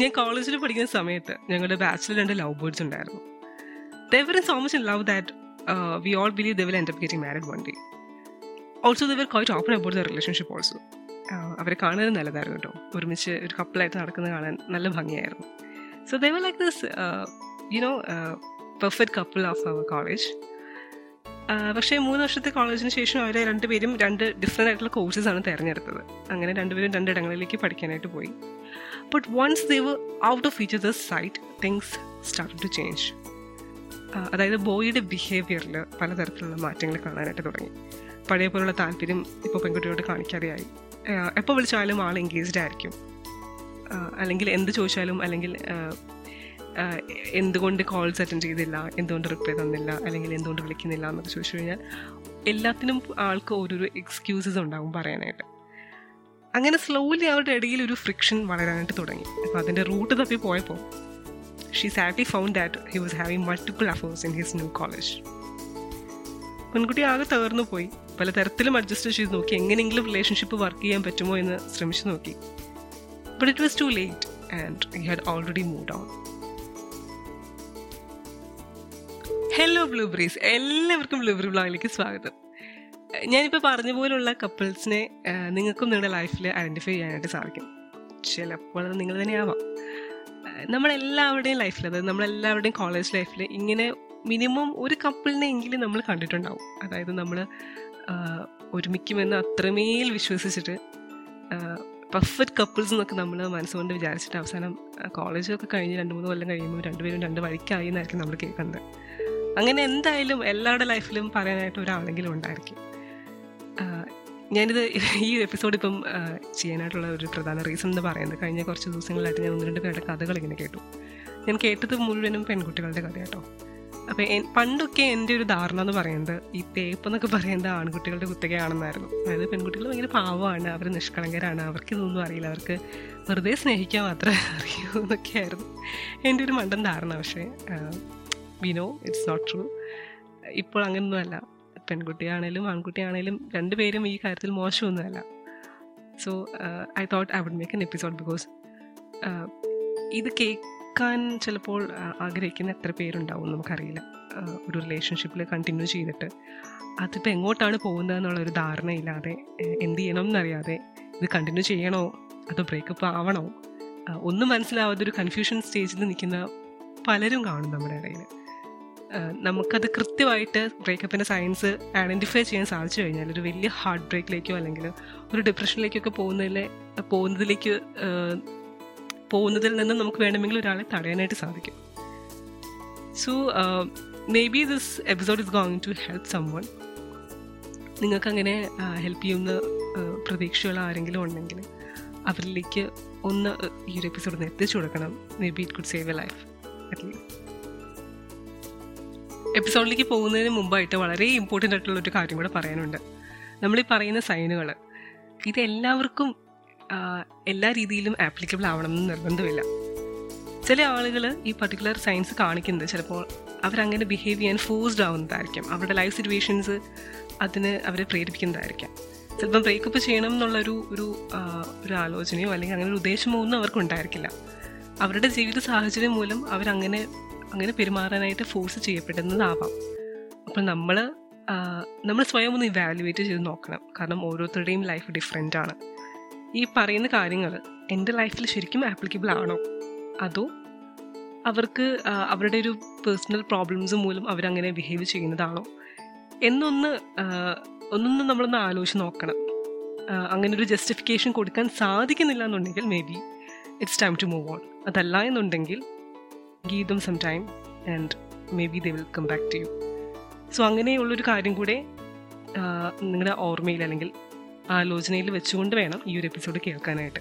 ഞാൻ കോളേജിൽ പഠിക്കുന്ന സമയത്ത് ഞങ്ങളുടെ ബാച്ചിൽ രണ്ട് ലവ് ബേർഡ്സ് ഉണ്ടായിരുന്നു. They're so much in love that we all believe they will end getting married one day also they're quite open about the relationship also അവരെ കാണാനും നല്ലതായിരുന്നു കേട്ടോ ഒരുമിച്ച് ഒരു കപ്പിളായിട്ട് നടക്കുന്നത് കാണാൻ നല്ല ഭംഗിയായിരുന്നു. So they were like this you know perfect couple of our college പക്ഷേ മൂന്ന് വർഷത്തെ കോളേജിന് ശേഷം അവരെ രണ്ടുപേരും രണ്ട് ഡിഫറെന്റ് ആയിട്ടുള്ള കോഴ്സസ് ആണ് തിരഞ്ഞെടുത്തത്. അങ്ങനെ രണ്ടുപേരും രണ്ടിടങ്ങളിലേക്ക് പഠിക്കാനായിട്ട് പോയി. But once they were out of each the sight things start to change അതായത് ബോയിയുടെ ബിഹേവിയറിൽ പലതരത്തിലുള്ള മാറ്റങ്ങൾ കാണാനായിട്ട് തുടങ്ങി. പഴയ പോലുള്ള താല്പര്യം ഇപ്പോൾ പെൺകുട്ടിയോട് കാണിക്കാതെയായി. എപ്പോൾ വിളിച്ചാലും ആൾ എൻഗേജ്ഡ് ആയിരിക്കും. അല്ലെങ്കിൽ എന്ത് ചോദിച്ചാലും അല്ലെങ്കിൽ എന്തുകൊണ്ട് കോൾസ് അറ്റൻഡ് ചെയ്തില്ല എന്തുകൊണ്ട് റിപ്ലൈ തന്നില്ല അല്ലെങ്കിൽ എന്തുകൊണ്ട് വിളിക്കുന്നില്ല എന്നൊക്കെ ചോദിച്ചു കഴിഞ്ഞാൽ എല്ലാത്തിനും ആൾക്ക് ഓരോരോ എക്സ്ക്യൂസസ് ഉണ്ടാവും പറയാനായിട്ട്. അങ്ങനെ സ്ലോലി അവരുടെ ഇടയിൽ ഒരു ഫ്രിക്ഷൻ വളരാനായിട്ട് തുടങ്ങി. അപ്പോൾ അതിന്റെ റൂട്ട് തപ്പി പോയപ്പോൾ she സാറ്റി found that he was having multiple affairs in his new college പെൺകുട്ടി ആകെ തകർന്നു പോയി. പലതരത്തിലും അഡ്ജസ്റ്റ് ചെയ്ത് നോക്കി. എങ്ങനെയെങ്കിലും റിലേഷൻഷിപ്പ് വർക്ക് ചെയ്യാൻ പറ്റുമോ എന്ന് ശ്രമിച്ചു നോക്കി. But it was too late and he had already move on hello blueberries എല്ലാവർക്കും ബ്ലൂബെറി ബ്ലോഗിലേക്ക് സ്വാഗതം. ഞാനിപ്പോൾ പറഞ്ഞ പോലുള്ള കപ്പിൾസിനെ നിങ്ങൾക്കും നിങ്ങളുടെ ലൈഫിൽ ഐഡന്റിഫൈ ചെയ്യാനായിട്ട് സാധിക്കും. ചിലപ്പോൾ അത് നിങ്ങൾ തന്നെ ആവാം നമ്മളെല്ലാവരുടെയും ലൈഫിൽ അതായത് നമ്മളെല്ലാവരുടെയും കോളേജ് ലൈഫിൽ ഇങ്ങനെ മിനിമം ഒരു കപ്പിളിനെ എങ്കിലും നമ്മൾ കണ്ടിട്ടുണ്ടാവും. അതായത് നമ്മൾ ഒരുമിക്കുമെന്ന് അത്രമേൽ വിശ്വസിച്ചിട്ട് പെർഫെക്റ്റ് കപ്പിൾസ് എന്നൊക്കെ നമ്മൾ മനസ്സുകൊണ്ട് വിചാരിച്ചിട്ട് അവസാനം കോളേജൊക്കെ കഴിഞ്ഞ് രണ്ട് മൂന്ന് കൊല്ലം കഴിയുമ്പോൾ രണ്ടുപേരും രണ്ട് വഴിക്കായി എന്നായിരിക്കും നമ്മൾ കേൾക്കുന്നത്. അങ്ങനെ എന്തായാലും എല്ലാവരുടെ ലൈഫിലും പറയാനായിട്ട് ഒരാളെങ്കിലും ഉണ്ടായിരിക്കും. ഞാനിത് ഈ എപ്പിസോഡ് ഇപ്പം ചെയ്യാനായിട്ടുള്ള ഒരു പ്രധാന റീസൺ എന്ന് പറയുന്നത് കഴിഞ്ഞ കുറച്ച് ദിവസങ്ങളായിട്ട് ഞാൻ ഒന്ന് രണ്ട് പേരുടെ കഥകൾ ഇങ്ങനെ കേട്ടു. ഞാൻ കേട്ടത് മുഴുവനും പെൺകുട്ടികളുടെ കഥ കേട്ടോ അപ്പോൾ പണ്ടൊക്കെ എന്റെ ഒരു ധാരണ എന്ന് പറയുന്നത് ഈ തേപ്പ് എന്നൊക്കെ പറയുന്നത് ആൺകുട്ടികളുടെ കുത്തകയാണെന്നായിരുന്നു. അതായത് പെൺകുട്ടികൾ ഭയങ്കര പാവമാണ് അവർ നിഷ്കളങ്കരാണ് അവർക്ക് ഇതൊന്നും അറിയില്ല അവർക്ക് വെറുതെ സ്നേഹിക്കാൻ മാത്രമേ അറിയൂ എന്നൊക്കെയായിരുന്നു എന്റെ ഒരു മണ്ടൻ ധാരണ. പക്ഷേ വിനോ ഇറ്റ്സ് നോട്ട് ട്രൂ ഇപ്പോൾ അങ്ങനെയൊന്നുമല്ല പെൺകുട്ടിയാണേലും ആൺകുട്ടിയാണേലും രണ്ടുപേരും ഈ കാര്യത്തിൽ മോശമൊന്നുമല്ല. So I thought I would make an episode because ഇത് കേൾക്കാൻ ചിലപ്പോൾ ആഗ്രഹിക്കുന്ന എത്ര പേരുണ്ടാവും നമുക്കറിയില്ല. ഒരു റിലേഷൻഷിപ്പിൽ കണ്ടിന്യൂ ചെയ്തിട്ട്. അതിപ്പോൾ എങ്ങോട്ടാണ് പോകുന്നത് എന്നുള്ള ഒരു ധാരണയില്ലാതെ എന്ത് ചെയ്യണം എന്നറിയാതെ ഇത് കണ്ടിന്യൂ ചെയ്യണോ? അതോ ബ്രേക്കപ്പ് ആവണോ? ഒന്നും മനസ്സിലാവാതെ ഒരു കൺഫ്യൂഷൻ സ്റ്റേജിൽ നിൽക്കുന്ന പലരും കാണും നമ്മുടെ ഇടയിൽ നമുക്കത് കൃത്യമായിട്ട് ബ്രേക്കപ്പിന്റെ സയൻസ് ഐഡന്റിഫൈ ചെയ്യാൻ സാധിച്ചു കഴിഞ്ഞാൽ ഒരു വലിയ ഹാർട്ട് ബ്രേക്കിലേക്കോ അല്ലെങ്കിൽ ഒരു ഡിപ്രഷനിലേക്കൊക്കെ പോകുന്നതിലെ പോകുന്നതിലേക്ക് പോകുന്നതിൽ നിന്ന് നമുക്ക് വേണമെങ്കിൽ ഒരാളെ തടയാനായിട്ട് സാധിക്കും. So maybe this episode is going to help someone നിങ്ങൾക്കങ്ങനെ help ചെയ്യുന്ന പ്രതീക്ഷയുള്ള ആരെങ്കിലും ഉണ്ടെങ്കിൽ അവരിലേക്ക് ഒന്ന് ഈ ഒരു എപ്പിസോഡ് എത്തിച്ചു കൊടുക്കണം. Maybe it could save a life at least എപ്പിസോഡിലേക്ക് പോകുന്നതിന് മുമ്പായിട്ട് വളരെ ഇമ്പോർട്ടന്റ് ആയിട്ടുള്ള ഒരു കാര്യം കൂടെ പറയാനുണ്ട്. നമ്മൾ ഈ പറയുന്ന സൈനുകൾ ഇത് എല്ലാവർക്കും എല്ലാ രീതിയിലും ആപ്ലിക്കബിൾ ആവണം എന്ന് നിർബന്ധമില്ല. ചില ആളുകൾ ഈ പർട്ടിക്കുലർ സയൻസ് കാണിക്കുന്നത് ചിലപ്പോൾ അവരങ്ങനെ ബിഹേവ് ചെയ്യാൻ ഫോഴ്സ്ഡ് ആവുന്നതായിരിക്കും. അവരുടെ ലൈഫ് സിറ്റുവേഷൻസ് അതിന് അവരെ പ്രേരിപ്പിക്കുന്നതായിരിക്കാം. ചിലപ്പം ബ്രേക്കപ്പ് ചെയ്യണം എന്നുള്ളൊരു ഒരു ഒരു ആലോചനയോ അല്ലെങ്കിൽ അങ്ങനെ ഒരു ഉദ്ദേശമോ ഒന്നും അവർക്കുണ്ടായിരിക്കില്ല. അവരുടെ ജീവിത സാഹചര്യം മൂലം അവരങ്ങനെ അങ്ങനെ പെരുമാറാനായിട്ട് ഫോഴ്സ് ചെയ്യപ്പെടുന്നതാവാം. അപ്പോൾ നമ്മൾ നമ്മൾ സ്വയം ഒന്ന് ഇവാലുവേറ്റ് ചെയ്ത് നോക്കണം. കാരണം ഓരോരുത്തരുടെയും ലൈഫ് ഡിഫറെന്റ് ആണ്. ഈ പറയുന്ന കാര്യങ്ങൾ എന്റെ ലൈഫിൽ ശരിക്കും ആപ്ലിക്കബിൾ ആണോ? അതോ അവർക്ക് അവരുടെ ഒരു പേഴ്സണൽ പ്രോബ്ലംസ് മൂലം അവരങ്ങനെ ബിഹേവ് ചെയ്യുന്നതാണോ? എന്നൊന്ന് ഒന്നൊന്ന് നമ്മളൊന്ന് ആലോചിച്ച് നോക്കണം. അങ്ങനെ ഒരു ജസ്റ്റിഫിക്കേഷൻ കൊടുക്കാൻ സാധിക്കുന്നില്ല എന്നുണ്ടെങ്കിൽ maybe it's time to move on അതല്ല എന്നുണ്ടെങ്കിൽ give them some time and maybe they will come back to you so അങ്ങനെയുള്ളൊരു കാര്യം കൂടെ നിങ്ങളുടെ ഓർമ്മയിൽ അല്ലെങ്കിൽ ആലോചനയിൽ വെച്ചുകൊണ്ട് വേണം ഈ ഒരു എപ്പിസോഡ് കേൾക്കാനായിട്ട്.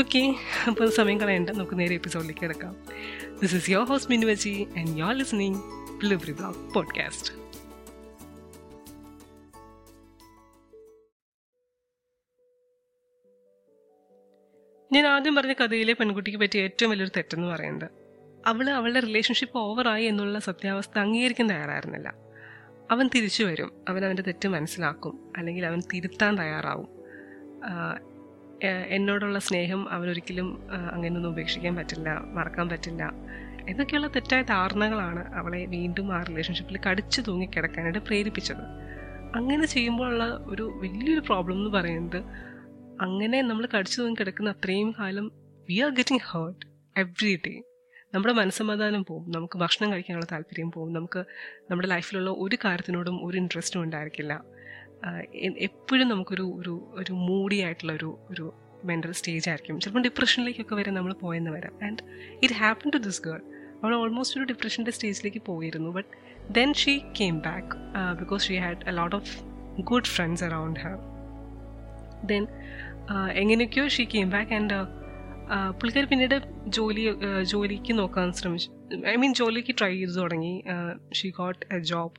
ഓക്കെ അപ്പോൾ സമയം കളയണ്ട നമുക്ക് നേരെ എപ്പിസോഡിലേക്ക് കിടക്കാം. This is your host Minu and you are listening livery blog podcast ഞാൻ ആദ്യം പറഞ്ഞ കഥയിലെ പെൺകുട്ടിക്ക് പറ്റിയ ഏറ്റവും വലിയൊരു തെറ്റെന്ന് പറയുന്നത് അവൾ അവളുടെ റിലേഷൻഷിപ്പ് ഓവറായി എന്നുള്ള സത്യാവസ്ഥ അംഗീകരിക്കാൻ തയ്യാറായിരുന്നില്ല. അവൻ തിരിച്ചു വരും. അവൻ അവന്റെ തെറ്റ് മനസ്സിലാക്കും. അല്ലെങ്കിൽ അവൻ തിരുത്താൻ തയ്യാറാവും. എന്നോടുള്ള സ്നേഹം അവനൊരിക്കലും അങ്ങനെ അങ്ങനെയൊന്നും ഉപേക്ഷിക്കാൻ പറ്റില്ല മറക്കാൻ പറ്റില്ല. എന്നൊക്കെയുള്ള തെറ്റായ ധാരണകളാണ് അവളെ വീണ്ടും ആ റിലേഷൻഷിപ്പിൽ കടിച്ചു തൂങ്ങി കിടക്കാനായിട്ട് പ്രേരിപ്പിച്ചത്. അങ്ങനെ ചെയ്യുമ്പോഴുള്ള ഒരു വലിയൊരു പ്രോബ്ലം എന്ന് പറയുന്നത് അങ്ങനെ നമ്മൾ കടിച്ചു തൂങ്ങി കിടക്കുന്ന അത്രയും കാലം we are getting hurt every day നമ്മുടെ മനസ്സമാധാനം പോവും. നമുക്ക് ഭക്ഷണം കഴിക്കാനുള്ള താല്പര്യം പോവും. നമുക്ക് നമ്മുടെ ലൈഫിലുള്ള ഒരു കാര്യത്തിനോടും ഒരു ഇൻട്രസ്റ്റും ഉണ്ടായിരിക്കില്ല. എപ്പോഴും നമുക്കൊരു ഒരു ഒരു മൂഡി ആയിട്ടുള്ള ഒരു ഒരു മെന്റൽ സ്റ്റേജ് ആയിരിക്കും. ചിലപ്പോൾ ഡിപ്രഷനിലേക്കൊക്കെ വരെ നമ്മൾ പോയെന്ന് വരാം. And it happen to this girl അവൾ ഓൾമോസ്റ്റ് ഒരു ഡിപ്രഷന്റെ സ്റ്റേജിലേക്ക് പോയിരുന്നു. But then she came back because she had a lot of good friends around her then എങ്ങനെയൊക്കെയോ ഷീ കെയിം ബാക്ക് ആൻഡ് പുള്ളിക്കാർ പിന്നീട് ജോലി ജോലിക്ക് നോക്കാൻ ശ്രമിച്ചു. ഐ മീൻ ജോലിക്ക് ട്രൈ ചെയ്ത് തുടങ്ങി. She got a job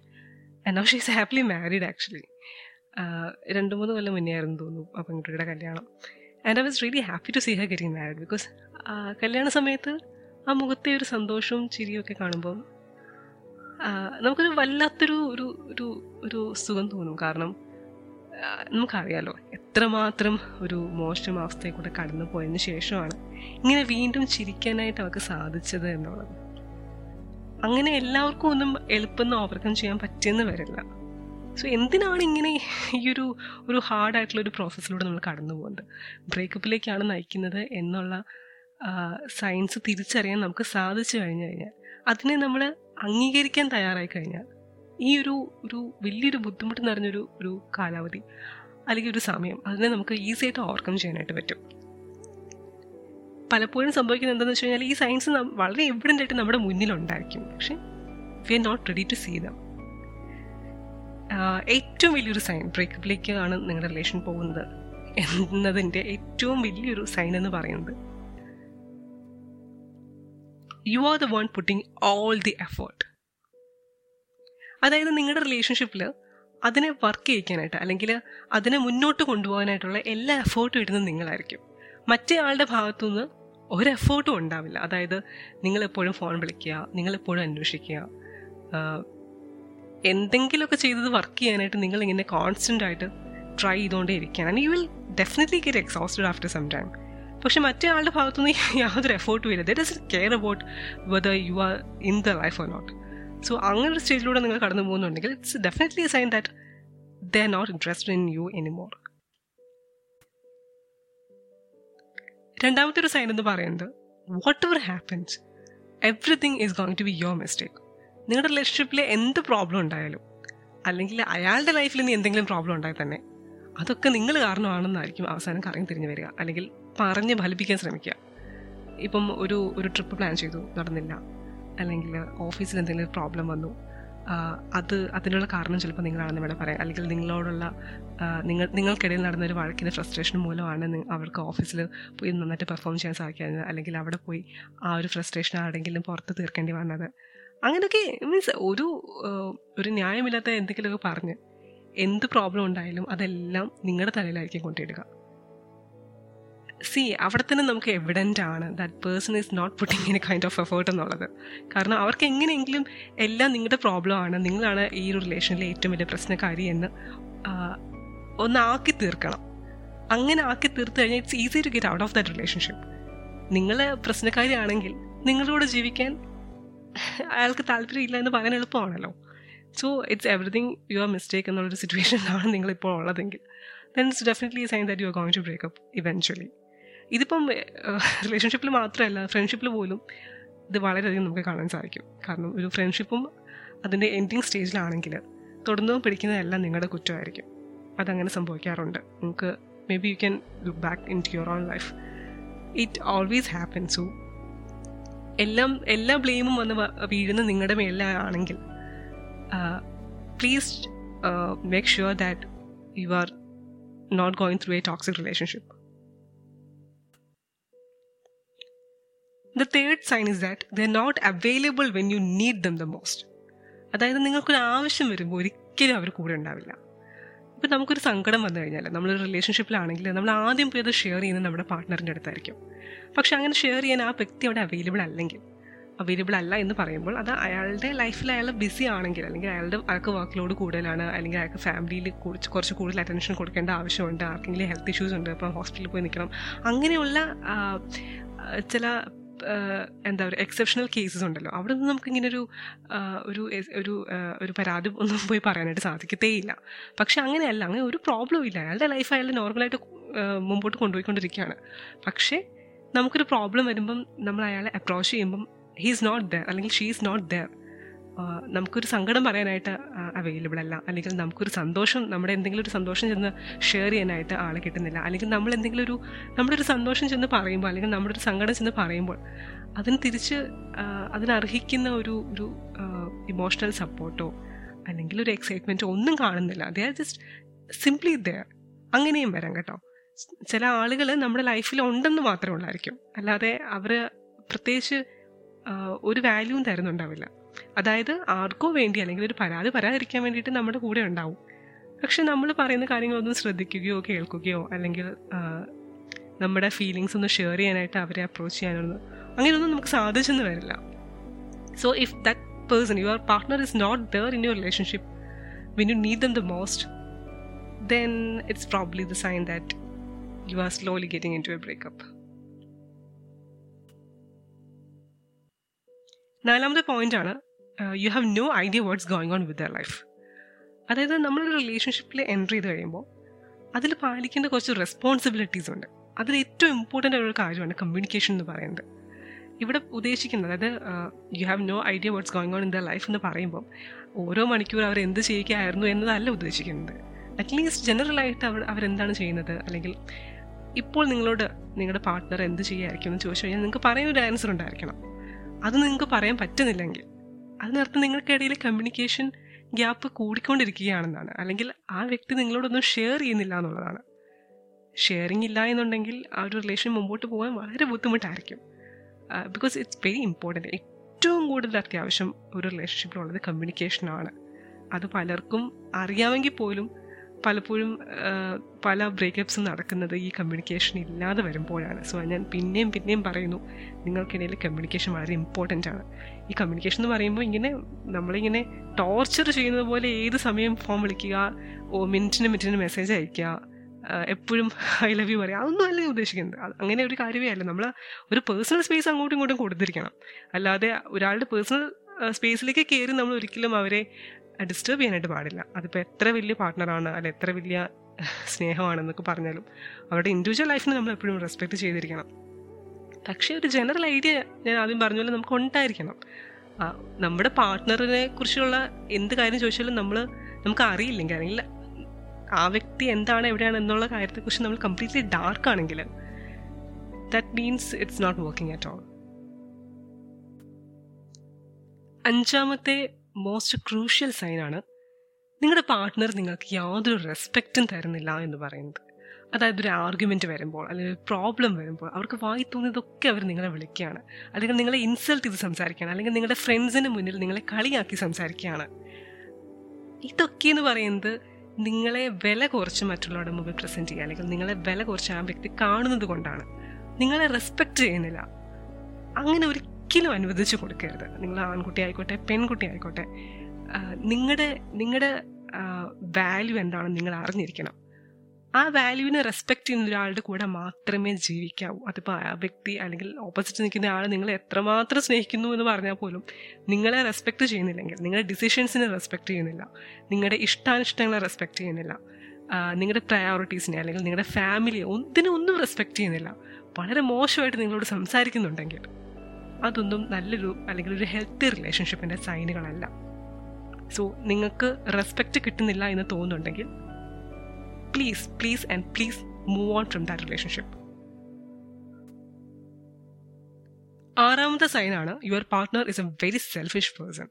and she is happily married actually രണ്ട് മൂന്ന് കൊല്ലം മുന്നേ ആയിരുന്നു തോന്നുന്നു ആ പെൺകുട്ടിയുടെ കല്യാണം. And I was really happy to see her getting married because കല്യാണ സമയത്ത് ആ മുഖത്തെ ഒരു സന്തോഷവും ചിരിയും ഒക്കെ കാണുമ്പം നമുക്കൊരു വല്ലാത്തൊരു ഒരു ഒരു ഒരു സുഖം തോന്നും. കാരണം നമുക്കറിയാലോ എത്രമാത്രം ഒരു മോശം അവസ്ഥയെ കൂടെ കടന്നു പോയതിന് ശേഷമാണ് ഇങ്ങനെ വീണ്ടും ചിരിക്കാനായിട്ട് അവർക്ക് സാധിച്ചത് എന്നുള്ളത്. അങ്ങനെ എല്ലാവർക്കും ഒന്നും എളുപ്പം ഓവർകം ചെയ്യാൻ പറ്റിയെന്ന് വരില്ല. സോ എന്തിനാണ് ഇങ്ങനെ ഈ ഒരു ഒരു ഹാർഡായിട്ടുള്ള ഒരു പ്രോസസ്സിലൂടെ നമ്മൾ കടന്നു പോകുന്നത്? ബ്രേക്കപ്പിലേക്കാണ് നയിക്കുന്നത് എന്നുള്ള സയൻസ് തിരിച്ചറിയാൻ നമുക്ക് സാധിച്ചു കഴിഞ്ഞു കഴിഞ്ഞാൽ അതിനെ നമ്മൾ അംഗീകരിക്കാൻ തയ്യാറായി കഴിഞ്ഞാൽ ഈ ഒരു ഒരു വലിയൊരു ബുദ്ധിമുട്ട് നിറഞ്ഞൊരു ഒരു കാലാവധി അല്ലെങ്കിൽ ഒരു സമയം അതിനെ നമുക്ക് ഈസി ആയിട്ട് ഓവർകം ചെയ്യാനായിട്ട് പറ്റും. പലപ്പോഴും സംഭവിക്കുന്നത് എന്താണെന്ന് വെച്ച് കഴിഞ്ഞാൽ ഈ സയൻസ് വളരെ എവിഡന്റ് ആയിട്ട് നമ്മുടെ മുന്നിലുണ്ടായിരിക്കും. പക്ഷെ we are not ready to see them ഏറ്റവും വലിയൊരു സൈൻ ബ്രേക്കപ്പിലേക്കാണ് നിങ്ങളുടെ റിലേഷൻ പോകുന്നത് എന്നതിന്റെ ഏറ്റവും വലിയൊരു സൈൻ എന്ന് പറയുന്നത്. You are the one putting all the effort അതായത് നിങ്ങളുടെ റിലേഷൻഷിപ്പിൽ അതിനെ വർക്ക് ചെയ്യിക്കാനായിട്ട് അല്ലെങ്കിൽ അതിനെ മുന്നോട്ട് കൊണ്ടുപോകാനായിട്ടുള്ള എല്ലാ എഫേർട്ടും ഇടുന്നത് നിങ്ങളായിരിക്കും. മറ്റേ ആളുടെ ഭാഗത്തുനിന്ന് ഒരു എഫേർട്ടും ഉണ്ടാവില്ല. അതായത് നിങ്ങളെപ്പോഴും ഫോൺ വിളിക്കുക നിങ്ങളെപ്പോഴും അന്വേഷിക്കുക. എന്തെങ്കിലുമൊക്കെ ചെയ്തത് വർക്ക് ചെയ്യാനായിട്ട് നിങ്ങൾ ഇങ്ങനെ കോൺസ്റ്റന്റ് ആയിട്ട് ട്രൈ ചെയ്തുകൊണ്ടേ ഇരിക്കുകയാണ്. And you will definitely get exhausted after some time പക്ഷെ മറ്റേ ആളുടെ ഭാഗത്തുനിന്ന് യാതൊരു എഫേർട്ടും ഇല്ല. That is care about whether you are in the life or not so അങ്ങനെ ഒരു സ്റ്റേജിലൂടെ നിങ്ങൾ കടന്നു പോകുന്നുണ്ടെങ്കിൽ it's definitely a sign that they are not interested in you anymore രണ്ടാമത്തെ ഒരു സൈൻ എന്ന് പറയുന്നത് whatever happens everything is going to be your mistake നിങ്ങളുടെ റിലേഷൻഷിപ്പിൽ എന്ത് പ്രോബ്ലം ഉണ്ടായാലും അല്ലെങ്കിൽ അയാളുടെ ലൈഫിൽ ഇനി എന്തെങ്കിലും പ്രോബ്ലം ഉണ്ടായി തന്നെ അതൊക്കെ നിങ്ങൾ കാരണമാണെന്നായിരിക്കും അവസാനം കറങ്ങി തിരിഞ്ഞു വരിക അല്ലെങ്കിൽ പറഞ്ഞ് ഫലിപ്പിക്കാൻ ശ്രമിക്കുക. ഇപ്പം ഒരു ഒരു ട്രിപ്പ് പ്ലാൻ ചെയ്തു നടന്നില്ല. അല്ലെങ്കിൽ ഓഫീസിൽ എന്തെങ്കിലും പ്രോബ്ലം വന്നു അത് അതിനുള്ള കാരണം ചിലപ്പോൾ നിങ്ങളാണെന്ന് വേണം പറയാം അല്ലെങ്കിൽ നിങ്ങളോടുള്ള നിങ്ങൾ നിങ്ങൾക്കിടയിൽ നടന്ന ഒരു വഴക്കിന്റെ ഫ്രസ്ട്രേഷൻ മൂലമാണ് അവർക്ക് ഓഫീസിൽ പോയി നന്നായിട്ട് പെർഫോം ചെയ്യാൻ സാധിക്കാഞ്ഞത്. അല്ലെങ്കിൽ അവിടെ പോയി ആ ഒരു ഫ്രസ്ട്രേഷൻ ആരെങ്കിലും പുറത്ത് തീർക്കേണ്ടി വന്നത്. അങ്ങനെയൊക്കെ മീൻസ് ഒരു ഒരു ന്യായമില്ലാത്ത എന്തെങ്കിലുമൊക്കെ പറഞ്ഞ് എന്ത് പ്രോബ്ലം ഉണ്ടായാലും അതെല്ലാം നിങ്ങളുടെ തലയിലായിരിക്കും കൊണ്ടിടുക സി അവിടെ തന്നെ നമുക്ക് എവിഡന്റ് ആണ് that person is not putting any kind of effort എന്നുള്ളത്. കാരണം അവർക്ക് എങ്ങനെയെങ്കിലും എല്ലാം നിങ്ങളുടെ പ്രോബ്ലം ആണ്. നിങ്ങളാണ് ഈ ഒരു റിലേഷനിലെ ഏറ്റവും വലിയ പ്രശ്നക്കാരി എന്ന് ഒന്നാക്കി തീർക്കണം. അങ്ങനെ ആക്കി തീർത്തു കഴിഞ്ഞാൽ it's easy to get out of that relationship നിങ്ങൾ പ്രശ്നക്കാരിയാണെങ്കിൽ നിങ്ങളോട് ജീവിക്കാൻ അയാൾക്ക് താല്പര്യമില്ല എന്ന് പറയാൻ എളുപ്പമാണല്ലോ. So it's everything you are mistake എന്നുള്ളൊരു സിറ്റുവേഷനിലാണ് നിങ്ങളിപ്പോൾ ഉള്ളതെങ്കിൽ. Then it's definitely sign that you are going to breakup eventually ഇതിപ്പം റിലേഷൻഷിപ്പിൽ മാത്രമല്ല ഫ്രണ്ട്ഷിപ്പിൽ പോലും ഇത് വളരെയധികം നമുക്ക് കാണാൻ സാധിക്കും. കാരണം ഒരു ഫ്രണ്ട്ഷിപ്പും അതിന്റെ എൻഡിങ് സ്റ്റേജിലാണെങ്കിൽ തുടർന്നും പിടിക്കുന്നതെല്ലാം നിങ്ങളുടെ കുറ്റമായിരിക്കും. അതങ്ങനെ സംഭവിക്കാറുണ്ട്. നിങ്ങൾക്ക് maybe you can look back into your own life it always happens എല്ലാം എല്ലാ ബ്ലെയിമും വന്ന് വീഴുന്ന നിങ്ങളുടെ മേലാണെങ്കിൽ please make sure that you are not going through a toxic relationship the third sign is that they not available when you need them the most അതായത് നിങ്ങൾക്കൊരു ആവശ്യം വരുമ്പോൾ ഒരിക്കലും അവർ കൂടെ ഉണ്ടാവില്ല. ഇപ്പം നമുക്കൊരു സങ്കടം വന്നു കഴിഞ്ഞാൽ നമ്മളൊരു റിലേഷൻഷിപ്പിലാണെങ്കിൽ നമ്മൾ ആദ്യം പോയി അത് ഷെയർ ചെയ്യുന്നത് നമ്മുടെ പാർട്ട്ണറിന്റെ അടുത്തായിരിക്കും. പക്ഷെ അങ്ങനെ ഷെയർ ചെയ്യാൻ ആ വ്യക്തി അവിടെ അവൈലബിൾ അല്ലെങ്കിൽ അവൈലബിൾ അല്ല എന്ന് പറയുമ്പോൾ അത് അയാളുടെ ലൈഫിൽ അയാൾ ബിസി ആണെങ്കിൽ അല്ലെങ്കിൽ അയാളുടെ അയാൾക്ക് വർക്ക് ലോഡ് കൂടുതലാണ് അല്ലെങ്കിൽ അയാൾക്ക് ഫാമിലിയിൽ കുറച്ച് കുറച്ച് കൂടുതൽ അറ്റൻഷൻ കൊടുക്കേണ്ട ആവശ്യമുണ്ട് ആർക്കെങ്കിലും ഹെൽത്ത് ഇഷ്യൂസ് ഉണ്ട് അപ്പം ഹോസ്പിറ്റലിൽ പോയി നിൽക്കണം. അങ്ങനെയുള്ള ചില എന്താ പറയുക എക്സെപ്ഷണൽ കേസസ് ഉണ്ടല്ലോ. അവിടെ നിന്ന് ഇങ്ങനെ ഒരു ഒരു ഒരു പരാതി ഒന്നും പോയി പറയാനായിട്ട് സാധിക്കത്തേയില്ല. പക്ഷെ അങ്ങനെയല്ല അങ്ങനെ ഒരു പ്രോബ്ലം ഇല്ല. അയാളുടെ ലൈഫ് അയാൾ നോർമലായിട്ട് മുമ്പോട്ട് കൊണ്ടുപോയിക്കൊണ്ടിരിക്കുകയാണ്. പക്ഷേ നമുക്കൊരു പ്രോബ്ലം വരുമ്പം നമ്മൾ അയാളെ അപ്രോച്ച് ചെയ്യുമ്പം ഹീ ഈസ് നോട്ട് ദർ അല്ലെങ്കിൽ ഷീ ഈസ് നോട്ട് ദർ നമുക്കൊരു സങ്കടം പറയാനായിട്ട് അവൈലബിൾ അല്ല. അല്ലെങ്കിൽ നമുക്കൊരു സന്തോഷം നമ്മുടെ എന്തെങ്കിലും ഒരു സന്തോഷം ചെന്ന് ഷെയർ ചെയ്യാനായിട്ട് ആളെ കിട്ടുന്നില്ല. അല്ലെങ്കിൽ നമ്മൾ എന്തെങ്കിലും ഒരു നമ്മുടെ ഒരു സന്തോഷം ചെന്ന് പറയുമ്പോൾ അല്ലെങ്കിൽ നമ്മുടെ ഒരു സങ്കടം ചെന്ന് പറയുമ്പോൾ അതിന് തിരിച്ച് അതിനർഹിക്കുന്ന ഒരു ഒരു ഇമോഷണൽ സപ്പോർട്ടോ അല്ലെങ്കിൽ ഒരു എക്സൈറ്റ്മെന്റോ ഒന്നും കാണുന്നില്ല. They are just simply the അങ്ങനെയും വരാം കേട്ടോ. ചില ആളുകൾ നമ്മുടെ ലൈഫിൽ ഉണ്ടെന്ന് മാത്രമേ ഉള്ളായിരിക്കും. അല്ലാതെ അവർ പ്രത്യേകിച്ച് ഒരു വാല്യൂവും തരുന്നുണ്ടാവില്ല. അതായത് ആർക്കോ വേണ്ടി അല്ലെങ്കിൽ ഒരു പരാതി പരാതിരിക്കാൻ വേണ്ടിയിട്ട് നമ്മുടെ കൂടെ ഉണ്ടാവും. പക്ഷെ നമ്മൾ പറയുന്ന കാര്യങ്ങളൊന്നും ശ്രദ്ധിക്കുകയോ കേൾക്കുകയോ അല്ലെങ്കിൽ നമ്മുടെ ഫീലിങ്സ് ഒന്ന് ഷെയർ ചെയ്യാനായിട്ട് അവരെ അപ്രോച്ച് ചെയ്യാനൊന്നും അങ്ങനെയൊന്നും നമുക്ക് സാധിച്ചെന്ന് വരില്ല. So if that person your partner is not there in your relationship when you need them the most then it's probably the sign that you are slowly getting into a breakup നാലാമത്തെ point ആണ് you have no idea what's going on with their life അതായത് നമ്മളൊരു റിലേഷൻഷിപ്പിൽ enter ചെയ്ത് കഴിയുമ്പോൾ അതിൽ പാലിക്കേണ്ട കുറച്ച് റെസ്പോൺസിബിലിറ്റീസ് ഉണ്ട്. അതിൽ ഏറ്റവും ഇമ്പോർട്ടന്റ് ആയ ഒരു കാര്യമാണ് കമ്മ്യൂണിക്കേഷൻ എന്ന് പറയുന്നത്. ഇവിടെ ഉദ്ദേശിക്കുന്നത് അതായത് you have no idea what's going on in the life എന്ന് പറയുമ്പോൾ ഓരോ മണിക്കൂർ അവർ എന്ത് ചെയ്യുകയായിരുന്നു എന്നതല്ല ഉദ്ദേശിക്കുന്നത്. അറ്റ്ലീസ്റ്റ് ജനറൽ ആയിട്ട് അവർ അവരെന്താണ് ചെയ്യുന്നത്? അല്ലെങ്കിൽ ഇപ്പോൾ നിങ്ങളോട് നിങ്ങളുടെ പാർട്ട്ണർ എന്ത് ചെയ്യായിരിക്കും എന്ന് ചോദിച്ചു കഴിഞ്ഞാൽ നിങ്ങൾക്ക് പറയാൻ ഒരു ആൻസർ ഉണ്ടായിരിക്കണം. അത് നിങ്ങൾക്ക് പറയാൻ പറ്റുന്നില്ലെങ്കിൽ. അതിനർത്ഥം നിങ്ങൾക്കിടയിൽ കമ്മ്യൂണിക്കേഷൻ ഗ്യാപ്പ് കൂടിക്കൊണ്ടിരിക്കുകയാണെന്നാണ്. അല്ലെങ്കിൽ ആ വ്യക്തി നിങ്ങളോടൊന്നും ഷെയർ ചെയ്യുന്നില്ല എന്നുള്ളതാണ്. ഷെയറിങ് ഇല്ല എന്നുണ്ടെങ്കിൽ ആ ഒരു റിലേഷൻ മുമ്പോട്ട് പോകാൻ വളരെ ബുദ്ധിമുട്ടായിരിക്കും. ബിക്കോസ് ഇറ്റ്സ് വെരി ഇമ്പോർട്ടന്റ് ഏറ്റവും കൂടുതൽ അത്യാവശ്യം ഒരു റിലേഷൻഷിപ്പിലുള്ളത് കമ്മ്യൂണിക്കേഷനാണ് അത് പലർക്കും അറിയാമെങ്കിൽ പോലും പലപ്പോഴും പല ബ്രേക്കപ്സും നടക്കുന്നത് ഈ കമ്മ്യൂണിക്കേഷൻ ഇല്ലാതെ വരുമ്പോഴാണ്. സോ ഞാൻ പിന്നെയും പിന്നെയും പറയുന്നു നിങ്ങൾക്കിടയിൽ കമ്മ്യൂണിക്കേഷൻ വളരെ ഇമ്പോർട്ടന്റ് ആണ്. ഈ കമ്മ്യൂണിക്കേഷൻ എന്ന് പറയുമ്പോൾ ഇങ്ങനെ നമ്മളിങ്ങനെ ടോർച്ചർ ചെയ്യുന്നത് പോലെ ഏത് സമയം ഫോൺ വിളിക്കുക ഓ മിനിറ്റിന് മിനിറ്റിന് മെസ്സേജ് അയക്കുക എപ്പോഴും ഐ ലവ് യു പറയാം അതൊന്നും അല്ല ഉദ്ദേശിക്കുന്നത്. അങ്ങനെ ഒരു കാര്യമേ അല്ല. നമ്മൾ ഒരു പേഴ്സണൽ സ്പേസ് അങ്ങോട്ടും ഇങ്ങോട്ടും കൊടുത്തിരിക്കണം. അല്ലാതെ ഒരാളുടെ പേഴ്സണൽ സ്പേസിലേക്ക് കയറി നമ്മൾ ഒരിക്കലും അവരെ ഡിസ്റ്റർബ് ചെയ്യാനായിട്ട് പാടില്ല. അതിപ്പോൾ എത്ര വലിയ പാർട്ട്ണറാണ് അല്ല എത്ര വലിയ സ്നേഹമാണെന്നൊക്കെ പറഞ്ഞാലും അവരുടെ ഇൻഡിവിജ്വൽ ലൈഫിനെ നമ്മൾ എപ്പോഴും റെസ്പെക്ട് ചെയ്തിരിക്കണം. പക്ഷേ ഒരു ജനറൽ ഐഡിയ ഞാൻ ആദ്യം പറഞ്ഞ പോലെ നമുക്ക് ഉണ്ടായിരിക്കണം. നമ്മുടെ പാർട്ട്ണറിനെ കുറിച്ചുള്ള എന്ത് കാര്യം ചോദിച്ചാലും നമ്മൾ നമുക്ക് അറിയില്ലെങ്കിൽ അല്ലെങ്കിൽ ആ വ്യക്തി എന്താണ് എവിടെയാണ് എന്നുള്ള കാര്യത്തെക്കുറിച്ച് നമ്മൾ കംപ്ലീറ്റ്ലി ഡാർക്ക് ആണെങ്കിൽ that means it's not working at all അഞ്ചാമത്തെ മോസ്റ്റ് ക്രൂഷ്യൽ സൈനാണ് നിങ്ങളുടെ പാർട്ട്ണർ നിങ്ങൾക്ക് യാതൊരു റെസ്പെക്റ്റും തരുന്നില്ല എന്ന് പറയുന്നത്. അതായത് ഒരു ആർഗ്യുമെന്റ് വരുമ്പോൾ അല്ലെങ്കിൽ ഒരു പ്രോബ്ലം വരുമ്പോൾ അവർക്ക് വായി തോന്നിയതൊക്കെ അവർ നിങ്ങളെ വിളിക്കുകയാണ്. അല്ലെങ്കിൽ നിങ്ങളെ ഇൻസൾട്ട് ചെയ്ത് സംസാരിക്കുകയാണ്. അല്ലെങ്കിൽ നിങ്ങളുടെ ഫ്രണ്ട്സിന് മുന്നിൽ നിങ്ങളെ കളിയാക്കി സംസാരിക്കുകയാണ്. ഇതൊക്കെ എന്ന് പറയുന്നത് നിങ്ങളെ വില കുറച്ച് മറ്റുള്ളവരുടെ മുമ്പിൽ പ്രസന്റ് ചെയ്യുക. അല്ലെങ്കിൽ നിങ്ങളെ വില കുറച്ച് ആ വ്യക്തി കാണുന്നത് കൊണ്ടാണ്. നിങ്ങളെ റെസ്പെക്റ്റ് ചെയ്യുന്നില്ല. അങ്ങനെ ഒരിക്കലും അനുവദിച്ചു കൊടുക്കരുത്. നിങ്ങൾ ആൺകുട്ടി ആയിക്കോട്ടെ പെൺകുട്ടി ആയിക്കോട്ടെ നിങ്ങളുടെ നിങ്ങളുടെ വാല്യൂ എന്താണെന്ന് നിങ്ങൾ അറിഞ്ഞിരിക്കണം. ആ വാല്യൂവിനെ റെസ്പെക്റ്റ് ചെയ്യുന്ന ഒരാളുടെ കൂടെ മാത്രമേ ജീവിക്കാവൂ. അതിപ്പോൾ ആ വ്യക്തി അല്ലെങ്കിൽ ഓപ്പോസിറ്റ് നിൽക്കുന്ന ആൾ നിങ്ങളെ എത്രമാത്രം സ്നേഹിക്കുന്നു എന്ന് പറഞ്ഞാൽ പോലും നിങ്ങളെ റെസ്പെക്റ്റ് ചെയ്യുന്നില്ലെങ്കിൽ നിങ്ങളുടെ ഡിസിഷൻസിനെ റെസ്പെക്റ്റ് ചെയ്യുന്നില്ല നിങ്ങളുടെ ഇഷ്ടാനിഷ്ടങ്ങളെ റെസ്പെക്റ്റ് ചെയ്യുന്നില്ല നിങ്ങളുടെ പ്രയോറിറ്റീസിനെ അല്ലെങ്കിൽ നിങ്ങളുടെ ഫാമിലിയെ ഒന്നിനൊന്നും റെസ്പെക്ട് ചെയ്യുന്നില്ല. വളരെ മോശമായിട്ട് നിങ്ങളോട് സംസാരിക്കുന്നുണ്ടെങ്കിൽ അതൊന്നും നല്ലൊരു അല്ലെങ്കിൽ ഒരു ഹെൽത്തി റിലേഷൻഷിപ്പിന്റെ സൈനുകളല്ല സോ നിങ്ങൾക്ക് റെസ്പെക്റ്റ് കിട്ടുന്നില്ല എന്ന് തോന്നുന്നുണ്ടെങ്കിൽ please please and please move on from that relationship ആറാമത്തെ സൈനാണ് your partner is a very selfish person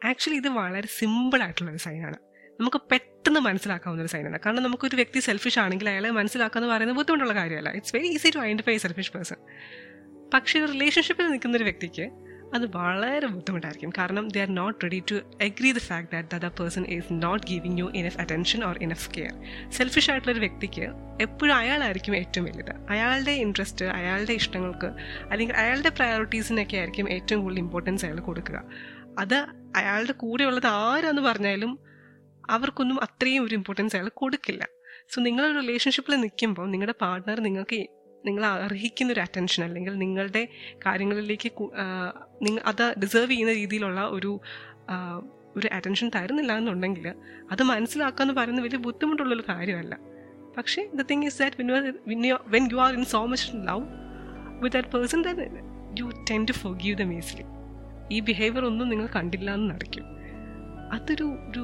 actually ഇത് വളരെ സിമ്പിൾ ആയിട്ടുള്ള ഒരു സൈനാണ് നമുക്ക് പെട്ടെന്ന് മനസ്സിലാക്കാവുന്ന ഒരു സൈനാണ് കാരണം നമുക്കൊരു വ്യക്തി സെൽഫിഷ് ആണെങ്കിൽ അയാളെ മനസ്സിലാക്കുക എന്ന് പറയുന്നത് ബുദ്ധിമുട്ടുള്ള കാര്യമല്ല. It's very easy to identify selfish person പക്ഷേ ഒരു റിലേഷൻഷിപ്പിൽ നിൽക്കുന്ന ഒരു വ്യക്തിക്ക് അത് വളരെ ബുദ്ധിമുട്ടായിരിക്കും. കാരണം they are not ready to agree the fact that the person is not giving you enough attention or enough care selfish ആയിട്ടുള്ള ഒരു വ്യക്തിക്ക് എപ്പോഴും അയാളായിരിക്കും ഏറ്റവും വലുത്. അയാളുടെ ഇൻട്രസ്റ്റ് അയാളുടെ ഇഷ്ടങ്ങൾക്ക് അല്ലെങ്കിൽ അയാളുടെ പ്രയോറിറ്റീസിനൊക്കെ ആയിരിക്കും ഏറ്റവും കൂടുതൽ ഇമ്പോർട്ടൻസ് അയാൾ കൊടുക്കുക. അത് അയാളുടെ കൂടെയുള്ളത് ആരാന്ന് പറഞ്ഞാലും അവർക്കൊന്നും അത്രയും ഒരു ഇമ്പോർട്ടൻസ് അയാൾ കൊടുക്കില്ല. സോ നിങ്ങളൊരു റിലേഷൻഷിപ്പിൽ നിൽക്കുമ്പോൾ നിങ്ങളുടെ പാർട്ട്ണർ നിങ്ങൾക്ക് നിങ്ങൾ അർഹിക്കുന്ന ഒരു അറ്റൻഷൻ അല്ലെങ്കിൽ നിങ്ങളുടെ കാര്യങ്ങളിലേക്ക് നിങ്ങൾ അത് ഡിസേർവ് ചെയ്യുന്ന രീതിയിലുള്ള ഒരു ഒരു അറ്റൻഷൻ തരുന്നില്ല എന്നുണ്ടെങ്കിൽ അത് മനസ്സിലാക്കുക എന്ന് പറയുന്നത് വലിയ ബുദ്ധിമുട്ടുള്ളൊരു കാര്യമല്ല. പക്ഷേ the thing is that when you are in so much love with that person then you tend to forgive them easily ഈ ബിഹേവിയർ ഒന്നും നിങ്ങൾ കണ്ടില്ല എന്ന് നടക്കും. അതൊരു ഒരു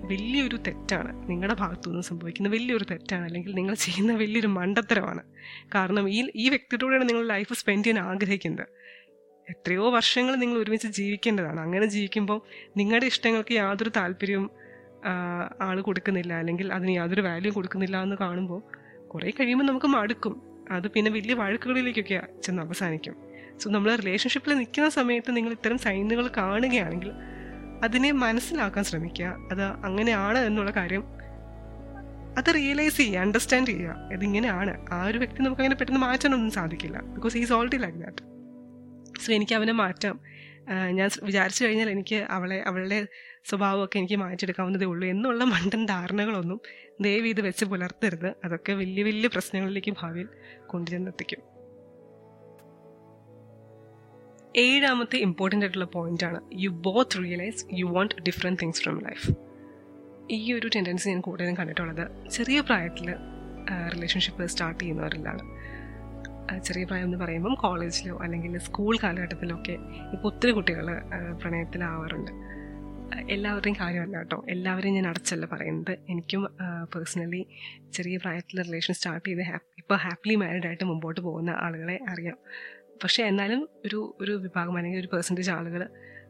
വലിയൊരു തെറ്റാണ് നിങ്ങളുടെ ഭാഗത്തു നിന്ന് സംഭവിക്കുന്ന വലിയൊരു തെറ്റാണ്. അല്ലെങ്കിൽ നിങ്ങൾ ചെയ്യുന്ന വലിയൊരു മണ്ടത്തരമാണ്. കാരണം ഈ ഈ വ്യക്തിയോടെയാണ് നിങ്ങൾ ലൈഫ് സ്പെൻഡ് ചെയ്യാൻ ആഗ്രഹിക്കുന്നത്. എത്രയോ വർഷങ്ങൾ നിങ്ങൾ ഒരുമിച്ച് ജീവിക്കേണ്ടതാണ്. അങ്ങനെ ജീവിക്കുമ്പോൾ നിങ്ങളുടെ ഇഷ്ടങ്ങൾക്ക് യാതൊരു താല്പര്യവും ആൾ കൊടുക്കുന്നില്ല. അല്ലെങ്കിൽ അതിന് യാതൊരു വാല്യൂ കൊടുക്കുന്നില്ല എന്ന് കാണുമ്പോൾ കുറേ കഴിയുമ്പോൾ നമുക്ക് മടുക്കും. അത് പിന്നെ വലിയ വഴക്കുകളിലേക്കൊക്കെ ചെന്ന് അവസാനിക്കും. സോ നമ്മൾ റിലേഷൻഷിപ്പിൽ നിൽക്കുന്ന സമയത്ത് നിങ്ങൾ ഇത്തരം സൈനുകൾ കാണുകയാണെങ്കിൽ അതിനെ മനസ്സിലാക്കാൻ ശ്രമിക്കുക. അത് അങ്ങനെയാണ് എന്നുള്ള കാര്യം അത് റിയലൈസ് ചെയ്യുക അണ്ടർസ്റ്റാൻഡ് ചെയ്യുക. ഇതിങ്ങനെയാണ്. ആ ഒരു വ്യക്തി നമുക്ക് അങ്ങനെ പെട്ടെന്ന് മാറ്റാനൊന്നും സാധിക്കില്ല. Because is already like that so എനിക്ക് അവനെ മാറ്റാം. ഞാൻ വിചാരിച്ചു കഴിഞ്ഞാൽ എനിക്ക് അവളെ അവളുടെ സ്വഭാവമൊക്കെ എനിക്ക് മാറ്റിയെടുക്കാവുന്നതേ ഉള്ളൂ എന്നുള്ള മണ്ടൻ ധാരണകളൊന്നും ദയവ് ഇത് വെച്ച് പുലർത്തരുത്. അതൊക്കെ വലിയ വലിയ പ്രശ്നങ്ങളിലേക്ക് ഭാവിയിൽ കൊണ്ടുചെന്നെത്തിക്കും. ഏഴാമത്തെ ഇമ്പോർട്ടന്റ് ആയിട്ടുള്ള പോയിന്റ് ആണ്. You both realise you want different things from life ഈ ഒരു ടെൻഡൻസി ഞാൻ കൂടുതലും കണ്ടിട്ടുള്ളത് ചെറിയ പ്രായത്തിൽ റിലേഷൻഷിപ്പ് സ്റ്റാർട്ട് ചെയ്യുന്നവരിലാണ്. ചെറിയ പ്രായം എന്ന് പറയുമ്പം കോളേജിലോ അല്ലെങ്കിൽ സ്കൂൾ കാലഘട്ടത്തിലൊക്കെ ഇപ്പോൾ ഒത്തിരി കുട്ടികൾ പ്രണയത്തിലാവാറുണ്ട്. എല്ലാവരുടെയും കാര്യമല്ല കേട്ടോ. എല്ലാവരെയും ഞാൻ അടച്ചല്ല പറയുന്നത്. എനിക്കും പേഴ്സണലി ചെറിയ പ്രായത്തിൽ റിലേഷൻ സ്റ്റാർട്ട് ചെയ്ത് ഹാപ്പി ഇപ്പോൾ ഹാപ്പിലി മാരീഡ് ആയിട്ട് മുമ്പോട്ട് പോകുന്ന ആളുകളെ അറിയാം. പക്ഷെ എന്നാലും ഒരു ഒരു വിഭാഗം അല്ലെങ്കിൽ ഒരു പെർസെന്റേജ് ആളുകൾ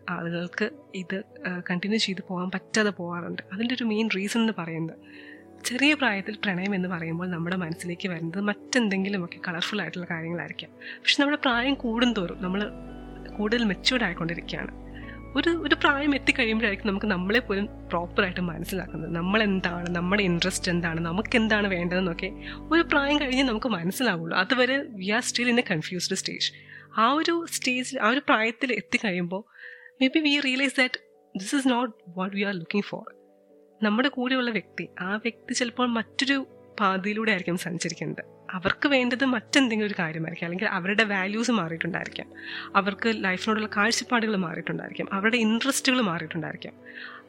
ആളുകൾക്ക് ഇത് കണ്ടിന്യൂ ചെയ്ത് പോകാൻ പറ്റാതെ പോകാറുണ്ട്. അതിന്റെ ഒരു മെയിൻ റീസൺ എന്ന് പറയുന്നത് ചെറിയ പ്രായത്തിൽ പ്രണയം എന്ന് പറയുമ്പോൾ നമ്മുടെ മനസ്സിലേക്ക് വരുന്നത് മറ്റെന്തെങ്കിലുമൊക്കെ കളർഫുൾ ആയിട്ടുള്ള കാര്യങ്ങളായിരിക്കാം. പക്ഷെ നമ്മുടെ പ്രായം കൂടുന്തോറും നമ്മൾ കൂടുതൽ മെച്യൂർഡ് ആയിക്കൊണ്ടിരിക്കുകയാണ്. ഒരു ഒരു പ്രായം എത്തിക്കഴിയുമ്പോഴായിരിക്കും നമുക്ക് നമ്മളെ പോലും പ്രോപ്പറായിട്ട് മനസ്സിലാക്കുന്നത്. നമ്മൾ എന്താണ് നമ്മുടെ ഇൻട്രസ്റ്റ് എന്താണ് നമുക്ക് എന്താണ് വേണ്ടതെന്നൊക്കെ ഒരു പ്രായം കഴിഞ്ഞ് നമുക്ക് മനസ്സിലാവുള്ളൂ. അതുവരെ we are still in a confused stage ആ ഒരു സ്റ്റേജിൽ ആ ഒരു പ്രായത്തിൽ എത്തിക്കഴിയുമ്പോൾ maybe we realise that this is not what we are looking for നമ്മുടെ കൂടെയുള്ള വ്യക്തി ആ വ്യക്തി ചിലപ്പോൾ മറ്റൊരു പാതയിലൂടെ ആയിരിക്കും സഞ്ചരിക്കുന്നത്. അവർക്ക് വേണ്ടത് മറ്റെന്തെങ്കിലും ഒരു കാര്യമായിരിക്കും. അല്ലെങ്കിൽ അവരുടെ വാല്യൂസ് മാറിയിട്ടുണ്ടായിരിക്കാം. അവർക്ക് ലൈഫിനോടുള്ള കാഴ്ചപ്പാടുകൾ മാറിയിട്ടുണ്ടായിരിക്കാം. അവരുടെ ഇൻട്രസ്റ്റുകൾ മാറിയിട്ടുണ്ടായിരിക്കാം.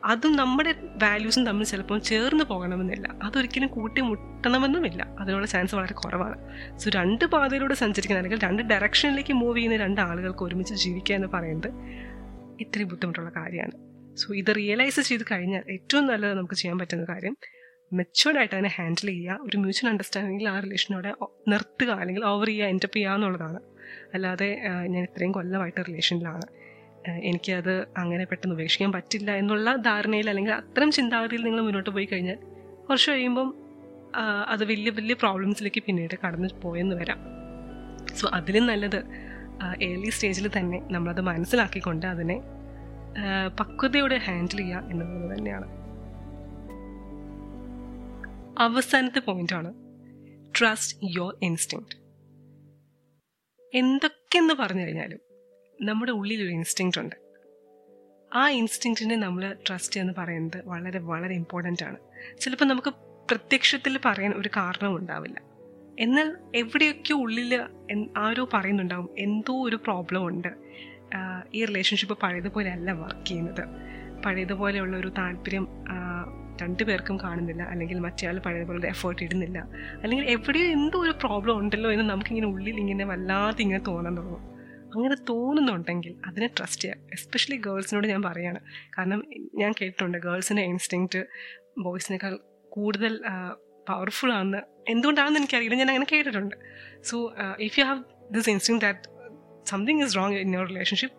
അതും നമ്മുടെ വാല്യൂസും തമ്മിൽ ചിലപ്പോൾ ചേർന്ന് പോകണമെന്നില്ല. അതൊരിക്കലും കൂട്ടി മുട്ടണമെന്നുമില്ല അതിനുള്ള ചാൻസ് വളരെ കുറവാണ്. സോ രണ്ട് പാതയിലൂടെ സഞ്ചരിക്കുന്ന അല്ലെങ്കിൽ രണ്ട് ഡയറക്ഷനിലേക്ക് മൂവ് ചെയ്യുന്ന രണ്ട് ആളുകൾക്ക് ഒരുമിച്ച് ജീവിക്കുക എന്ന് പറയുന്നത് ഇത്രയും ബുദ്ധിമുട്ടുള്ള കാര്യമാണ്. സോ ഇത് റിയലൈസ് ചെയ്ത് കഴിഞ്ഞാൽ ഏറ്റവും നല്ലത് നമുക്ക് ചെയ്യാൻ പറ്റുന്ന കാര്യം മെച്ചുവേർഡ് ആയിട്ട് അതിനെ ഹാൻഡിൽ ചെയ്യുക ഒരു മ്യൂച്വൽ അണ്ടർസ്റ്റാൻഡിങ്ങിൽ ആ റിലേഷനോടെ നിർത്തുക അല്ലെങ്കിൽ ഓവർ ചെയ്യുക എന്റെ ചെയ്യുക എന്നുള്ളതാണ്. അല്ലാതെ ഞാൻ ഇത്രയും കൊല്ലമായിട്ട് റിലേഷനിലാണ് എനിക്കത് അങ്ങനെ പെട്ടെന്ന് ഉപേക്ഷിക്കാൻ പറ്റില്ല എന്നുള്ള ധാരണയിൽ അല്ലെങ്കിൽ അത്തരം ചിന്താഗതിയിൽ നിങ്ങൾ മുന്നോട്ട് പോയി കഴിഞ്ഞാൽ കുറച്ച് കഴിയുമ്പം അത് വലിയ വലിയ പ്രോബ്ലംസിലേക്ക് പിന്നീട് കടന്നു പോയെന്ന് വരാം. സോ അതിലും നല്ലത് ഏർലി സ്റ്റേജിൽ തന്നെ നമ്മളത് മനസ്സിലാക്കിക്കൊണ്ട് അതിനെ പക്വതയോടെ ഹാൻഡിൽ ചെയ്യുക എന്നുള്ളത് തന്നെയാണ്. അവസാനത്തെ പോയിന്റാണ് ട്രസ്റ്റ് യുവർ ഇൻസ്റ്റിങ് എന്തൊക്കെയെന്ന് പറഞ്ഞു കഴിഞ്ഞാലും നമ്മുടെ ഉള്ളിൽ ഒരു ഇൻസ്റ്റിങ് ഉണ്ട്. ആ ഇൻസ്റ്റിങ്റ്റിനെ നമ്മൾ ട്രസ്റ്റ് എന്ന് പറയുന്നത് വളരെ വളരെ ഇമ്പോർട്ടന്റ് ആണ്. ചിലപ്പോൾ നമുക്ക് പ്രത്യക്ഷത്തിൽ പറയാൻ ഒരു കാരണവും ഉണ്ടാവില്ല. എന്നാൽ എവിടെയൊക്കെ ഉള്ളിൽ ആരോ പറയുന്നുണ്ടാവും എന്തോ ഒരു പ്രോബ്ലം ഉണ്ട്. ഈ റിലേഷൻഷിപ്പ് പഴയതുപോലെ അല്ല വർക്ക് ചെയ്യുന്നത്. പഴയതുപോലെയുള്ള ഒരു താല്പര്യം രണ്ടു പേർക്കും കാണുന്നില്ല അല്ലെങ്കിൽ മറ്റേ ആൾ പോലെ ഒരു എഫേർട്ട് ഇടുന്നില്ല. അല്ലെങ്കിൽ എവിടെയോ എന്തോ ഒരു പ്രോബ്ലം ഉണ്ടല്ലോ എന്ന് നമുക്കിങ്ങനെ ഉള്ളിൽ ഇങ്ങനെ വല്ലാതെ ഇങ്ങനെ തോന്നാൻ തുടങ്ങും. അങ്ങനെ തോന്നുന്നുണ്ടെങ്കിൽ അതിനെ ട്രസ്റ്റ് ചെയ്യുക എസ്പെഷ്യലി ഗേൾസിനോട് ഞാൻ പറയാണ്. കാരണം ഞാൻ കേട്ടിട്ടുണ്ട് ഗേൾസിന്റെ ഇൻസ്റ്റിങ്ക്റ്റ് ബോയ്സിനേക്കാൾ കൂടുതൽ പവർഫുൾ ആണെന്ന്. എന്തുകൊണ്ടാണെന്ന് എനിക്കറിയില്ല. ഞാൻ അങ്ങനെ കേട്ടിട്ടുണ്ട്. So if you have this instinct that something is wrong in your relationship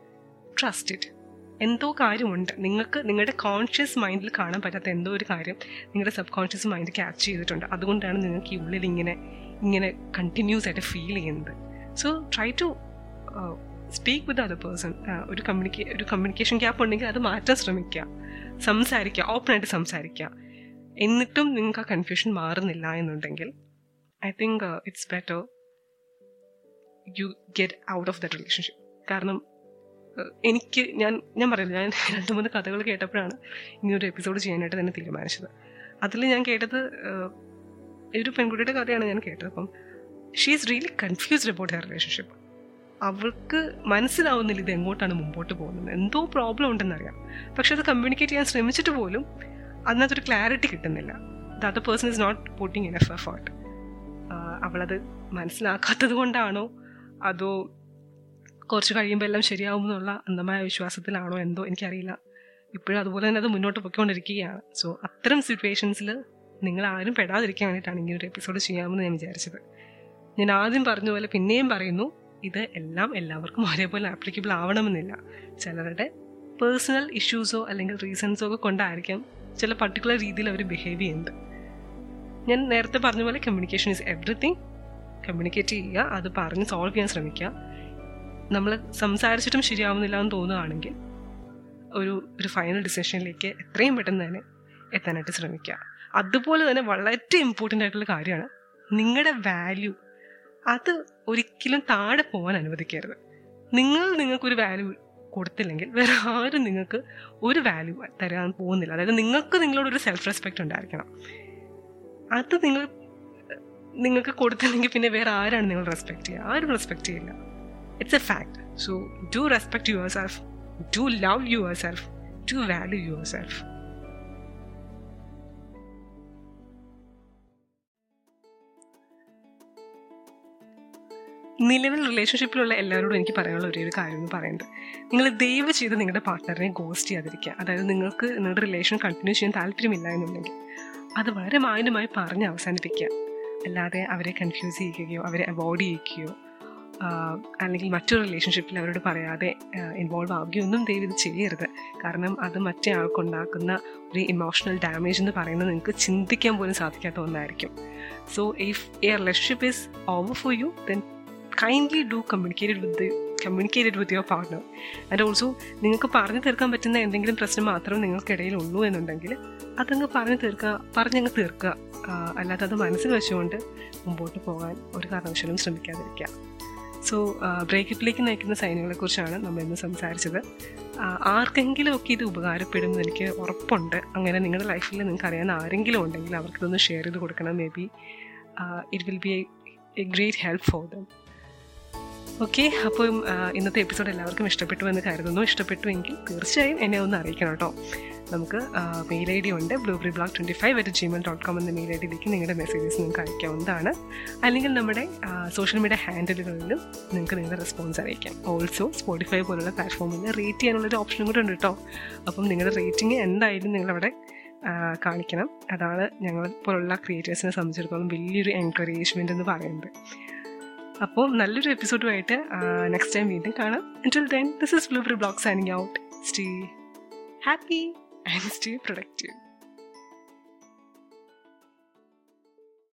trust it എന്തോ കാര്യമുണ്ട്. നിങ്ങൾക്ക് നിങ്ങളുടെ കോൺഷ്യസ് മൈൻഡിൽ കാണാൻ പറ്റാത്ത എന്തോ ഒരു കാര്യം നിങ്ങളുടെ സബ് കോൺഷ്യസ് മൈൻഡ് ക്യാച്ച് ചെയ്തിട്ടുണ്ട്. അതുകൊണ്ടാണ് നിങ്ങൾക്ക് ഈ ഉള്ളിൽ ഇങ്ങനെ ഇങ്ങനെ കണ്ടിന്യൂസ് ആയിട്ട് ഫീൽ ചെയ്യുന്നത്. So try to speak with other person ഒരു കമ്മ്യൂണിക്കേ ഒരു കമ്മ്യൂണിക്കേഷൻ ഗ്യാപ്പ് ഉണ്ടെങ്കിൽ അത് മാറ്റാൻ ശ്രമിക്കുക. സംസാരിക്കുക ഓപ്പണായിട്ട് സംസാരിക്കുക. എന്നിട്ടും നിങ്ങൾക്ക് ആ കൺഫ്യൂഷൻ മാറുന്നില്ല എന്നുണ്ടെങ്കിൽ I think it's better you get out of the relationship കാരണം എനിക്ക് ഞാൻ ഞാൻ പറയില്ല ഞാൻ രണ്ട് മൂന്ന് കഥകൾ കേട്ടപ്പോഴാണ് ഇങ്ങനൊരു എപ്പിസോഡ് ചെയ്യാനായിട്ട് തന്നെ തീരുമാനിച്ചത്. അതിൽ ഞാൻ കേട്ടത് ഒരു പെൺകുട്ടിയുടെ കഥയാണ് ഞാൻ കേട്ടത്. അപ്പം she is really confused about her relationship അവൾക്ക് മനസ്സിലാവുന്നില്ല ഇത് എങ്ങോട്ടാണ് മുമ്പോട്ട് പോകുന്നത്. എന്തോ പ്രോബ്ലം ഉണ്ടെന്നറിയാം പക്ഷെ അത് കമ്മ്യൂണിക്കേറ്റ് ചെയ്യാൻ ശ്രമിച്ചിട്ട് പോലും അതിനകത്തൊരു ക്ലാരിറ്റി കിട്ടുന്നില്ല. The other person is not putting in F effort അവളത് മനസ്സിലാക്കാത്തത് കൊണ്ടാണോ? അതോ കുറച്ച് കഴിയുമ്പോൾ എല്ലാം ശരിയാവും എന്നുള്ള അന്ധമായ വിശ്വാസത്തിലാണോ എന്തോ എനിക്കറിയില്ല. ഇപ്പോഴും അതുപോലെ തന്നെ അത് മുന്നോട്ട് പൊയ്ക്കൊണ്ടിരിക്കുകയാണ്. സോ അത്തരം സിറ്റുവേഷൻസിൽ നിങ്ങൾ ആരും പെടാതിരിക്കാൻ വേണ്ടിയിട്ടാണ് ഇങ്ങനെ ഒരു എപ്പിസോഡ് ചെയ്യാമെന്ന് ഞാൻ വിചാരിച്ചത്. ഞാൻ ആദ്യം പറഞ്ഞ പോലെ പിന്നെയും പറയുന്നു ഇത് എല്ലാം എല്ലാവർക്കും ഒരേപോലെ ആപ്ലിക്കബിൾ ആവണമെന്നില്ല. ചിലരുടെ പേഴ്സണൽ ഇഷ്യൂസോ അല്ലെങ്കിൽ റീസൺസോ ഒക്കെ കൊണ്ടായിരിക്കാം ചില പർട്ടിക്കുലർ രീതിയിൽ അവർ ബിഹേവ് ചെയ്യുന്നത്. ഞാൻ നേരത്തെ പറഞ്ഞ പോലെ കമ്മ്യൂണിക്കേഷൻ ഈസ് എവറിത്തിങ് കമ്മ്യൂണിക്കേറ്റ് ചെയ്യുക അത് പറഞ്ഞ് സോൾവ് ചെയ്യാൻ ശ്രമിക്കുക. നമ്മൾ സംസാരിച്ചിട്ടും ശരിയാവുന്നില്ല എന്ന് തോന്നുകയാണെങ്കിൽ ഒരു ഒരു ഫൈനൽ ഡിസിഷനിലേക്ക് എത്രയും പെട്ടെന്ന് തന്നെ എത്താനായിട്ട് ശ്രമിക്കുക. അതുപോലെ തന്നെ വളരെ ഇമ്പോർട്ടന്റ് ആയിട്ടുള്ള കാര്യമാണ് നിങ്ങളുടെ വാല്യൂ അത് ഒരിക്കലും താഴെ പോകാൻ അനുവദിക്കരുത്. നിങ്ങൾ നിങ്ങൾക്കൊരു വാല്യൂ കൊടുത്തില്ലെങ്കിൽ വേറെ ആരും നിങ്ങൾക്ക് ഒരു വാല്യൂ തരാൻ പോകുന്നില്ല. അതായത് നിങ്ങൾക്ക് നിങ്ങളോടൊരു സെൽഫ് റെസ്പെക്റ്റ് ഉണ്ടായിരിക്കണം. അത് നിങ്ങൾ നിങ്ങൾക്ക് കൊടുത്തില്ലെങ്കിൽ പിന്നെ വേറെ ആരാണ് നിങ്ങൾ റെസ്പെക്റ്റ് ചെയ്യുക? ആരും റെസ്പെക്ട് ചെയ്യില്ല. It's a fact. So do respect yourself, do love yourself, do value yourself. നിലവിൽ റിലേഷൻഷിപ്പിലുള്ള എല്ലാവരോടും എനിക്ക് പറയാനുള്ള ഒരേ ഒരു കാര്യം എന്ന് പറയുന്നത് നിങ്ങൾ ദയവ് ചെയ്ത് നിങ്ങളുടെ പാർട്ട്ണറിനെ ഗോസ്റ്റ് ചെയ്യാതിരിക്കുക അതായത് നിങ്ങൾക്ക് നിങ്ങളുടെ റിലേഷൻ കണ്ടിന്യൂ ചെയ്യാൻ താല്പര്യമില്ല എന്നുണ്ടെങ്കിൽ അത് വളരെ മാന്യമായി പറഞ്ഞ് അവസാനിപ്പിക്കുക അല്ലാതെ അവരെ കൺഫ്യൂസ് ചെയ്യിക്കുകയോ അവരെ അവോയ്ഡ് ചെയ്യിക്കുകയോ അല്ലെങ്കിൽ മറ്റൊരു റിലേഷൻഷിപ്പിൽ അവരോട് പറയാതെ ഇൻവോൾവ് ആവുകയൊന്നും ദൈവം ഇത് ചെയ്യരുത്. കാരണം അത് മറ്റേ ആൾക്കുണ്ടാക്കുന്ന ഒരു ഇമോഷണൽ ഡാമേജ് എന്ന് പറയുന്നത് നിങ്ങൾക്ക് ചിന്തിക്കാൻ പോലും സാധിക്കാത്ത ഒന്നായിരിക്കും. So if a relationship is over for you then kindly do communicated with communicated with your partner and also നിങ്ങൾക്ക് പറഞ്ഞു തീർക്കാൻ പറ്റുന്ന എന്തെങ്കിലും പ്രശ്നം മാത്രം നിങ്ങൾക്കിടയിൽ ഉള്ളൂ എന്നുണ്ടെങ്കിൽ അതങ്ങ് പറഞ്ഞു തീർക്കുക പറഞ്ഞങ്ങ് തീർക്കുക. അല്ലാതെ അത് മനസ്സിൽ വെച്ചുകൊണ്ട് മുമ്പോട്ട് പോകാൻ ഒരു കാരണവശാലും ശ്രമിക്കാതിരിക്കുക. സോ ബ്രേക്കപ്പിലേക്ക് നയിക്കുന്ന സൈനുകളെ കുറിച്ചാണ് നമ്മൾ ഇന്ന് സംസാരിച്ചത്. ആർക്കെങ്കിലും ഒക്കെ ഇത് ഉപകാരപ്പെടുമെന്ന് എനിക്ക് ഉറപ്പുണ്ട്. അങ്ങനെ നിങ്ങളുടെ ലൈഫിൽ നിങ്ങൾക്ക് അറിയാവുന്ന ആരെങ്കിലും ഉണ്ടെങ്കിൽ അവർക്കിതൊന്ന് ഷെയർ ചെയ്ത് കൊടുക്കണം. Maybe it will be a great help for them okay അപ്പോൾ ഇന്നത്തെ എപ്പിസോഡ് എല്ലാവർക്കും ഇഷ്ടപ്പെട്ടു എന്ന് കരുതുന്നു. ഇഷ്ടപ്പെട്ടു എങ്കിൽ തീർച്ചയായും എന്നെ ഒന്ന് അറിയിക്കണം കേട്ടോ. നമുക്ക് മെയിൽ ഐ ഡി ഉണ്ട് blueberry block twenty five at Gmail dot com എന്ന മെയിൽ ഐ ഡിയിലേക്ക് നിങ്ങളുടെ മെസ്സേജസ് നിങ്ങൾക്ക് അയക്കാവുന്നതാണ്. അല്ലെങ്കിൽ നമ്മുടെ സോഷ്യൽ മീഡിയ ഹാൻഡിലുകളിലും നിങ്ങൾക്ക് നിങ്ങളുടെ റെസ്പോൺസ് അറിയിക്കാം. ഓൾസോ സ്പോട്ടിഫൈ പോലുള്ള പ്ലാറ്റ്ഫോമിൽ റേറ്റ് ചെയ്യാനുള്ളൊരു ഓപ്ഷനും കൂടെ ഉണ്ട് കേട്ടോ. അപ്പം നിങ്ങളുടെ റേറ്റിംഗ് എന്തായാലും നിങ്ങളവിടെ കാണിക്കണം. അതാണ് ഞങ്ങൾ പോലുള്ള ക്രിയേറ്റേഴ്സിനെ സംബന്ധിച്ചിടത്തോളം വലിയൊരു എൻകറേജ്മെന്റ് എന്ന് പറയുന്നത്. അപ്പോൾ നല്ലൊരു എപ്പിസോഡുമായിട്ട് നെക്സ്റ്റ് ടൈം വീണ്ടും കാണാം until then this is Blueberry Blog signing out. Stay happy and stay productive.